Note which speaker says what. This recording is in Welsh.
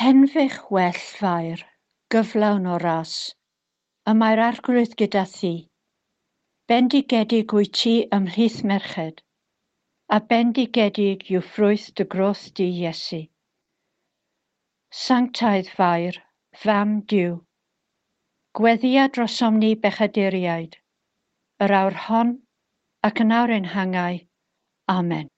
Speaker 1: Henfych well fair, gyflawn o ras, y mae'r arglwydd gyda thi. Bendigedig wyt ti ymhlith merched, a bendigedig yw ffrwyth dy groth di Iesu. Sanctaidd fair, fam diw, gweddia dros omni bechaduriaid, yr awr hon ac yn awr ein hangau. Amen.